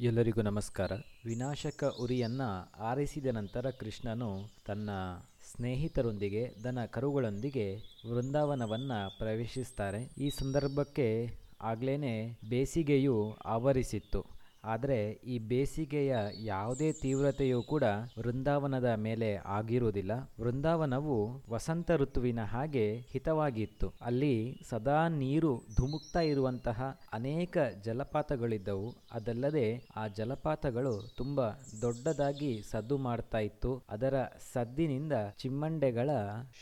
ಎಲ್ಲರಿಗೂ ನಮಸ್ಕಾರ. ವಿನಾಶಕ ಉರಿಯನ್ನು ಆರಿಸಿದ ನಂತರ ಕೃಷ್ಣನು ತನ್ನ ಸ್ನೇಹಿತರೊಂದಿಗೆ ದನ ಕರುಗಳೊಂದಿಗೆ ವೃಂದಾವನವನ್ನು ಪ್ರವೇಶಿಸ್ತಾರೆ. ಈ ಸಂದರ್ಭಕ್ಕೆ ಆಗ್ಲೇ ಬೇಸಿಗೆಯು ಆವರಿಸಿತ್ತು. ಆದರೆ ಈ ಬೇಸಿಗೆಯ ಯಾವುದೇ ತೀವ್ರತೆಯೂ ಕೂಡ ವೃಂದಾವನದ ಮೇಲೆ ಆಗಿರುವುದಿಲ್ಲ. ವೃಂದಾವನವು ವಸಂತ ಋತುವಿನ ಹಾಗೆ ಹಿತವಾಗಿತ್ತು. ಅಲ್ಲಿ ಸದಾ ನೀರು ಧುಮುಕ್ತಾ ಇರುವಂತಹ ಅನೇಕ ಜಲಪಾತಗಳಿದ್ದವು. ಅದಲ್ಲದೆ ಆ ಜಲಪಾತಗಳು ತುಂಬ ದೊಡ್ಡದಾಗಿ ಸದ್ದು ಮಾಡ್ತಾ ಇತ್ತು. ಅದರ ಸದ್ದಿನಿಂದ ಚಿಮ್ಮಂಡೆಗಳ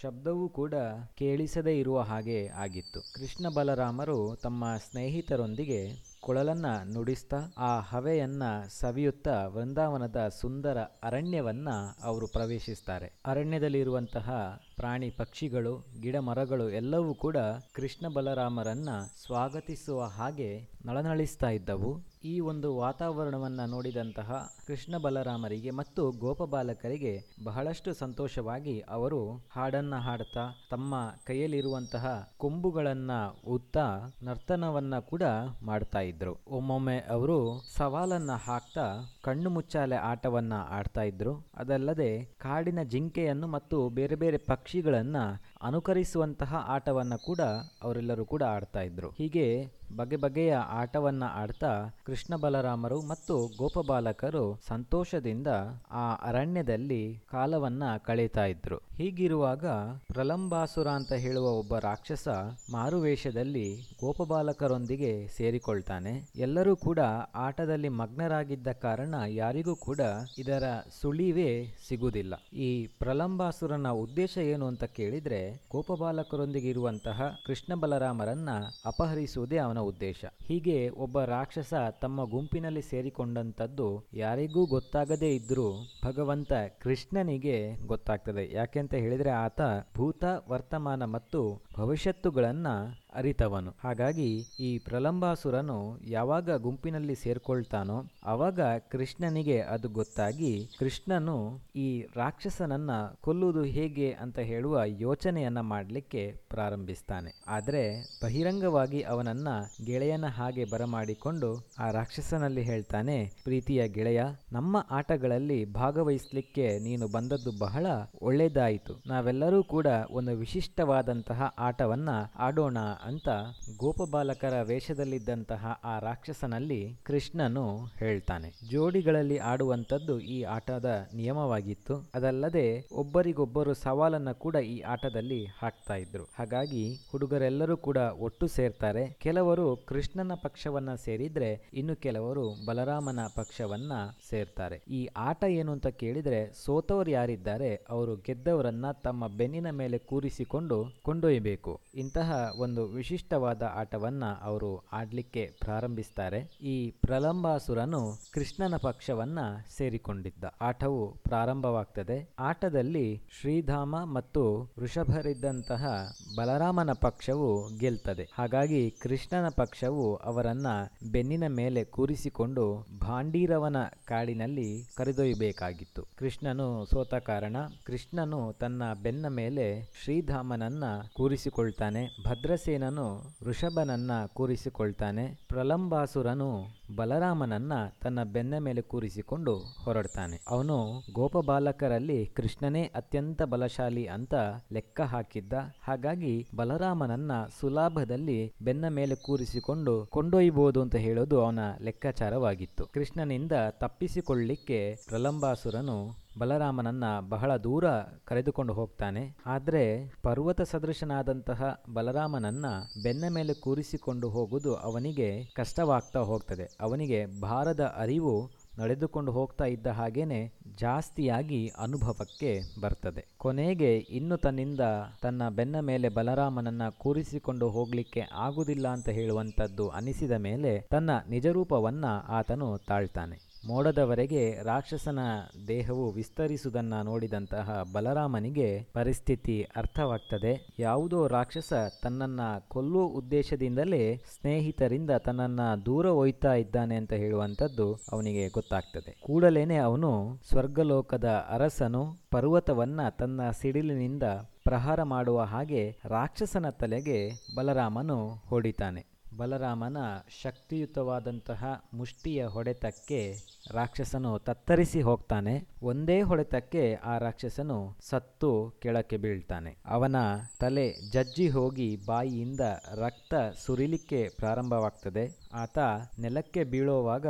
ಶಬ್ದವೂ ಕೂಡ ಕೇಳಿಸದೇ ಇರುವ ಹಾಗೆ ಆಗಿತ್ತು. ಕೃಷ್ಣ ಬಲರಾಮರು ತಮ್ಮ ಸ್ನೇಹಿತರೊಂದಿಗೆ ಕೊಳಲನ್ನ ನುಡಿಸ್ತಾ ಆ ಹವೆಯನ್ನ ಸವಿಯುತ್ತಾ ವೃಂದಾವನದ ಸುಂದರ ಅರಣ್ಯವನ್ನ ಅವರು ಪ್ರವೇಶಿಸ್ತಾರೆ. ಅರಣ್ಯದಲ್ಲಿರುವಂತಹ ಪ್ರಾಣಿ ಪಕ್ಷಿಗಳು ಗಿಡ ಮರಗಳು ಎಲ್ಲವೂ ಕೂಡ ಕೃಷ್ಣ ಬಲರಾಮರನ್ನ ಸ್ವಾಗತಿಸುವ ಹಾಗೆ ನಳನಳಿಸ್ತಾ ಇದ್ದವು. ಈ ಒಂದು ವಾತಾವರಣವನ್ನು ನೋಡಿದಂತಹ ಕೃಷ್ಣ ಬಲರಾಮರಿಗೆ ಮತ್ತು ಗೋಪಬಾಲಕರಿಗೆ ಬಹಳಷ್ಟು ಸಂತೋಷವಾಗಿ ಅವರು ಹಾಡನ್ನ ಹಾಡ್ತಾ, ತಮ್ಮ ಕೈಯಲ್ಲಿರುವಂತಹ ಕೊಂಬುಗಳನ್ನ ಉತ್ತಾ, ನರ್ತನವನ್ನ ಕೂಡ ಮಾಡ್ತಾ ಇದ್ರು. ಒಮ್ಮೊಮ್ಮೆ ಅವರು ಸವಾಲನ್ನ ಹಾಕ್ತಾ, ಕಣ್ಣು ಮುಚ್ಚಾಲೆ ಆಟವನ್ನ ಆಡ್ತಾ ಇದ್ರು. ಅದಲ್ಲದೆ ಕಾಡಿನ ಜಿಂಕೆಯನ್ನು ಮತ್ತು ಬೇರೆ ಬೇರೆ 这个人呐。ಅನುಕರಿಸುವಂತಹ ಆಟವನ್ನ ಕೂಡ ಅವರೆಲ್ಲರೂ ಕೂಡ ಆಡ್ತಾ ಇದ್ರು. ಹೀಗೆ ಬಗೆ ಬಗೆಯ ಆಟವನ್ನ ಆಡ್ತಾ ಕೃಷ್ಣ ಬಲರಾಮರು ಮತ್ತು ಗೋಪಬಾಲಕರು ಸಂತೋಷದಿಂದ ಆ ಅರಣ್ಯದಲ್ಲಿ ಕಾಲವನ್ನ ಕಳೀತಾ ಇದ್ರು. ಹೀಗಿರುವಾಗ ಪ್ರಲಂಬಾಸುರ ಅಂತ ಹೇಳುವ ಒಬ್ಬ ರಾಕ್ಷಸ ಮಾರುವೇಷದಲ್ಲಿ ಗೋಪಬಾಲಕರೊಂದಿಗೆ ಸೇರಿಕೊಳ್ತಾನೆ. ಎಲ್ಲರೂ ಕೂಡ ಆಟದಲ್ಲಿ ಮಗ್ನರಾಗಿದ್ದ ಕಾರಣ ಯಾರಿಗೂ ಕೂಡ ಇದರ ಸುಳಿವೇ ಸಿಗುವುದಿಲ್ಲ. ಈ ಪ್ರಲಂಬಾಸುರನ ಉದ್ದೇಶ ಏನು ಅಂತ ಕೇಳಿದ್ರೆ ಗೋಪಬಾಲಕರೊಂದಿಗೆ ಇರುವಂತಹ ಕೃಷ್ಣ ಬಲರಾಮರನ್ನ ಅಪಹರಿಸುವುದೇ ಅವನ ಉದ್ದೇಶ. ಹೀಗೆ ಒಬ್ಬ ರಾಕ್ಷಸ ತಮ್ಮ ಗುಂಪಿನಲ್ಲಿ ಸೇರಿಕೊಂಡಂತದ್ದು ಯಾರಿಗೂ ಗೊತ್ತಾಗದೇ ಇದ್ರೂ ಭಗವಂತ ಕೃಷ್ಣನಿಗೆ ಗೊತ್ತಾಗ್ತದೆ. ಯಾಕೆಂತ ಹೇಳಿದ್ರೆ ಆತ ಭೂತ, ವರ್ತಮಾನ ಮತ್ತು ಭವಿಷ್ಯತ್ತುಗಳನ್ನ ಅರಿತವನು. ಹಾಗಾಗಿ ಈ ಪ್ರಲಂಬಾಸುರನು ಯಾವಾಗ ಗುಂಪಿನಲ್ಲಿ ಸೇರ್ಕೊಳ್ತಾನೋ ಅವಾಗ ಕೃಷ್ಣನಿಗೆ ಅದು ಗೊತ್ತಾಗಿ ಕೃಷ್ಣನು ಈ ರಾಕ್ಷಸನನ್ನ ಕೊಲ್ಲುವುದು ಹೇಗೆ ಅಂತ ಹೇಳುವ ಯೋಚನೆಯನ್ನ ಮಾಡಲಿಕ್ಕೆ ಪ್ರಾರಂಭಿಸ್ತಾನೆ. ಆದ್ರೆ ಬಹಿರಂಗವಾಗಿ ಅವನನ್ನ ಗೆಳೆಯನ ಹಾಗೆ ಬರಮಾಡಿಕೊಂಡು ಆ ರಾಕ್ಷಸನಲ್ಲಿ ಹೇಳ್ತಾನೆ, ಪ್ರೀತಿಯ ಗೆಳೆಯ, ನಮ್ಮ ಆಟಗಳಲ್ಲಿ ಭಾಗವಹಿಸಲಿಕ್ಕೆ ನೀನು ಬಂದದ್ದು ಬಹಳ ಒಳ್ಳೇದಾಯಿತು. ನಾವೆಲ್ಲರೂ ಕೂಡ ಒಂದು ವಿಶಿಷ್ಟವಾದಂತಹ ಆಟವನ್ನ ಆಡೋಣ ಅಂತ ಗೋಪಬಾಲಕರ ವೇಷದಲ್ಲಿದ್ದಂತಹ ಆ ರಾಕ್ಷಸನಲ್ಲಿ ಕೃಷ್ಣನು ಹೇಳ್ತಾನೆ. ಜೋಡಿಗಳಲ್ಲಿ ಆಡುವಂತದ್ದು ಈ ಆಟದ ನಿಯಮವಾಗಿತ್ತು. ಅದಲ್ಲದೆ ಒಬ್ಬರಿಗೊಬ್ಬರು ಸವಾಲನ್ನ ಕೂಡ ಈ ಆಟದಲ್ಲಿ ಹಾಕ್ತಾ ಇದ್ರು. ಹಾಗಾಗಿ ಹುಡುಗರೆಲ್ಲರೂ ಕೂಡ ಒಟ್ಟು ಸೇರ್ತಾರೆ. ಕೆಲವರು ಕೃಷ್ಣನ ಪಕ್ಷವನ್ನ ಸೇರಿದ್ರೆ ಇನ್ನು ಕೆಲವರು ಬಲರಾಮನ ಪಕ್ಷವನ್ನ ಸೇರ್ತಾರೆ. ಈ ಆಟ ಏನು ಅಂತ ಕೇಳಿದ್ರೆ ಸೋತವರು ಯಾರಿದ್ದಾರೆ ಅವರು ಗೆದ್ದವರನ್ನ ತಮ್ಮ ಬೆನ್ನಿನ ಮೇಲೆ ಕೂರಿಸಿಕೊಂಡು ಕೊಂಡೊಯ್ಯಬೇಕು ಇಂತಹ ಒಂದು ವಿಶಿಷ್ಟವಾದ ಆಟವನ್ನ ಅವರು ಆಡ್ಲಿಕ್ಕೆ ಪ್ರಾರಂಭಿಸ್ತಾರೆ. ಈ ಪ್ರಲಂಬಾಸುರನು ಕೃಷ್ಣನ ಪಕ್ಷವನ್ನ ಸೇರಿಕೊಂಡಿದ್ದ ಆಟವು ಪ್ರಾರಂಭವಾಗ್ತದೆ. ಆಟದಲ್ಲಿ ಶ್ರೀಧಾಮ ಮತ್ತು ವೃಷಭರಿದ್ದಂತಹ ಬಲರಾಮನ ಪಕ್ಷವು ಗೆಲ್ತದೆ. ಹಾಗಾಗಿ ಕೃಷ್ಣನ ಪಕ್ಷವು ಅವರನ್ನ ಬೆನ್ನಿನ ಮೇಲೆ ಕೂರಿಸಿಕೊಂಡು ಭಾಂಡೀರವನ ಕಾಡಿನಲ್ಲಿ ಕರೆದೊಯ್ಯಬೇಕಾಗಿತ್ತು. ಕೃಷ್ಣನು ಸೋತ ಕಾರಣ ಕೃಷ್ಣನು ತನ್ನ ಬೆನ್ನ ಮೇಲೆ ಶ್ರೀಧಾಮನನ್ನ ಕೂರಿಸಿಕೊಳ್ತಾನೆ. ಭದ್ರಸೇನನು ವೃಷಭನನ್ನ ಕೂರಿಸಿಕೊಳ್ತಾನೆ. ಪ್ರಲಂಬಾಸುರನು ಬಲರಾಮನನ್ನ ತನ್ನ ಬೆನ್ನ ಮೇಲೆ ಕೂರಿಸಿಕೊಂಡು ಹೊರಡ್ತಾನೆ. ಅವನು ಗೋಪಬಾಲಕರಲ್ಲಿ ಕೃಷ್ಣನೇ ಅತ್ಯಂತ ಬಲಶಾಲಿ ಅಂತ ಲೆಕ್ಕ ಹಾಕಿದ್ದ. ಹಾಗಾಗಿ ಬಲರಾಮನನ್ನ ಸುಲಾಭದಲ್ಲಿ ಬೆನ್ನ ಮೇಲೆ ಕೂರಿಸಿಕೊಂಡು ಕೊಂಡೊಯ್ಯಬಹುದು ಅಂತ ಹೇಳೋದು ಅವನ ಲೆಕ್ಕಾಚಾರವಾಗಿತ್ತು. ಕೃಷ್ಣನಿಂದ ತಪ್ಪಿಸಿಕೊಳ್ಳಿಕ್ಕೆ ಪ್ರಲಂಬಾಸುರನು ಬಲರಾಮನನ್ನ ಬಹಳ ದೂರ ಕರೆದುಕೊಂಡು ಹೋಗ್ತಾನೆ. ಆದರೆ ಪರ್ವತ ಸದೃಶನಾದಂತಹ ಬಲರಾಮನನ್ನ ಬೆನ್ನ ಮೇಲೆ ಕೂರಿಸಿಕೊಂಡು ಹೋಗುವುದು ಅವನಿಗೆ ಕಷ್ಟವಾಗ್ತಾ ಹೋಗ್ತದೆ. ಅವನಿಗೆ ಭಾರದ ಅರಿವು ನಡೆದುಕೊಂಡು ಹೋಗ್ತಾ ಇದ್ದ ಹಾಗೇನೆ ಜಾಸ್ತಿಯಾಗಿ ಅನುಭವಕ್ಕೆ ಬರ್ತದೆ. ಕೊನೆಗೆ ಇನ್ನು ತನ್ನಿಂದ ತನ್ನ ಬೆನ್ನ ಮೇಲೆ ಬಲರಾಮನನ್ನ ಕೂರಿಸಿಕೊಂಡು ಹೋಗ್ಲಿಕ್ಕೆ ಆಗುದಿಲ್ಲ ಅಂತ ಹೇಳುವಂಥದ್ದು ಅನಿಸಿದ ಮೇಲೆ ತನ್ನ ನಿಜರೂಪವನ್ನ ಆತನು ತಾಳ್ತಾನೆ. ಮೋಡದವರೆಗೆ ರಾಕ್ಷಸನ ದೇಹವು ವಿಸ್ತರಿಸುವುದನ್ನ ನೋಡಿದಂತಹ ಬಲರಾಮನಿಗೆ ಪರಿಸ್ಥಿತಿ ಅರ್ಥವಾಗ್ತದೆ. ಯಾವುದೋ ರಾಕ್ಷಸ ತನ್ನನ್ನ ಕೊಲ್ಲುವ ಉದ್ದೇಶದಿಂದಲೇ ಸ್ನೇಹಿತರಿಂದ ತನ್ನನ್ನ ದೂರ ಒಯ್ತಾ ಇದ್ದಾನೆ ಅಂತ ಹೇಳುವಂಥದ್ದು ಅವನಿಗೆ ಗೊತ್ತಾಗ್ತದೆ. ಕೂಡಲೇನೆ ಅವನು ಸ್ವರ್ಗಲೋಕದ ಅರಸನು ಪರ್ವತವನ್ನ ತನ್ನ ಸಿಡಿಲಿನಿಂದ ಪ್ರಹಾರ ಮಾಡುವ ಹಾಗೆ ರಾಕ್ಷಸನ ತಲೆಗೆ ಬಲರಾಮನು ಹೊಡಿತಾನೆ. ಬಲರಾಮನ ಶಕ್ತಿಯುತವಾದಂತಹ ಮುಷ್ಟಿಯ ಹೊಡೆತಕ್ಕೆ ರಾಕ್ಷಸನು ತತ್ತರಿಸಿ ಹೋಗ್ತಾನೆ. ಒಂದೇ ಹೊಡೆತಕ್ಕೆ ಆ ರಾಕ್ಷಸನು ಸತ್ತು ಕೆಳಕ್ಕೆ ಬೀಳ್ತಾನೆ. ಅವನ ತಲೆ ಜಜ್ಜಿ ಹೋಗಿ ಬಾಯಿಯಿಂದ ರಕ್ತ ಸುರಿಲಿಕ್ಕೆ ಪ್ರಾರಂಭವಾಗ್ತದೆ. ಆತ ನೆಲಕ್ಕೆ ಬೀಳುವಾಗ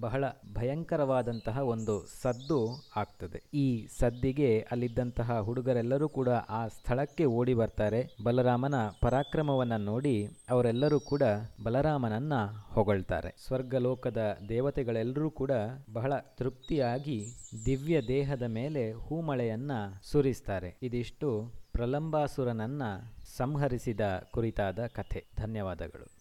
ಬಹಳ ಭಯಂಕರವಾದಂತಹ ಒಂದು ಸದ್ದು ಆಗ್ತದೆ. ಈ ಸದ್ದಿಗೆ ಅಲ್ಲಿದ್ದಂತಹ ಹುಡುಗರೆಲ್ಲರೂ ಕೂಡ ಆ ಸ್ಥಳಕ್ಕೆ ಓಡಿ ಬರ್ತಾರೆ. ಬಲರಾಮನ ಪರಾಕ್ರಮವನ್ನ ನೋಡಿ ಅವರೆಲ್ಲರೂ ಕೂಡ ಬಲರಾಮನನ್ನ ಹೊಗಳ್ತಾರೆ. ಸ್ವರ್ಗಲೋಕದ ದೇವತೆಗಳೆಲ್ಲರೂ ಕೂಡ ಬಹಳ ತೃಪ್ತಿಯಾಗಿ ದಿವ್ಯ ದೇಹದ ಮೇಲೆ ಹೂಮಳೆಯನ್ನ ಸುರಿಸ್ತಾರೆ. ಇದಿಷ್ಟು ಪ್ರಲಂಬಾಸುರನನ್ನ ಸಂಹರಿಸಿದ ಕುರಿತಾದ ಕಥೆ. ಧನ್ಯವಾದಗಳು.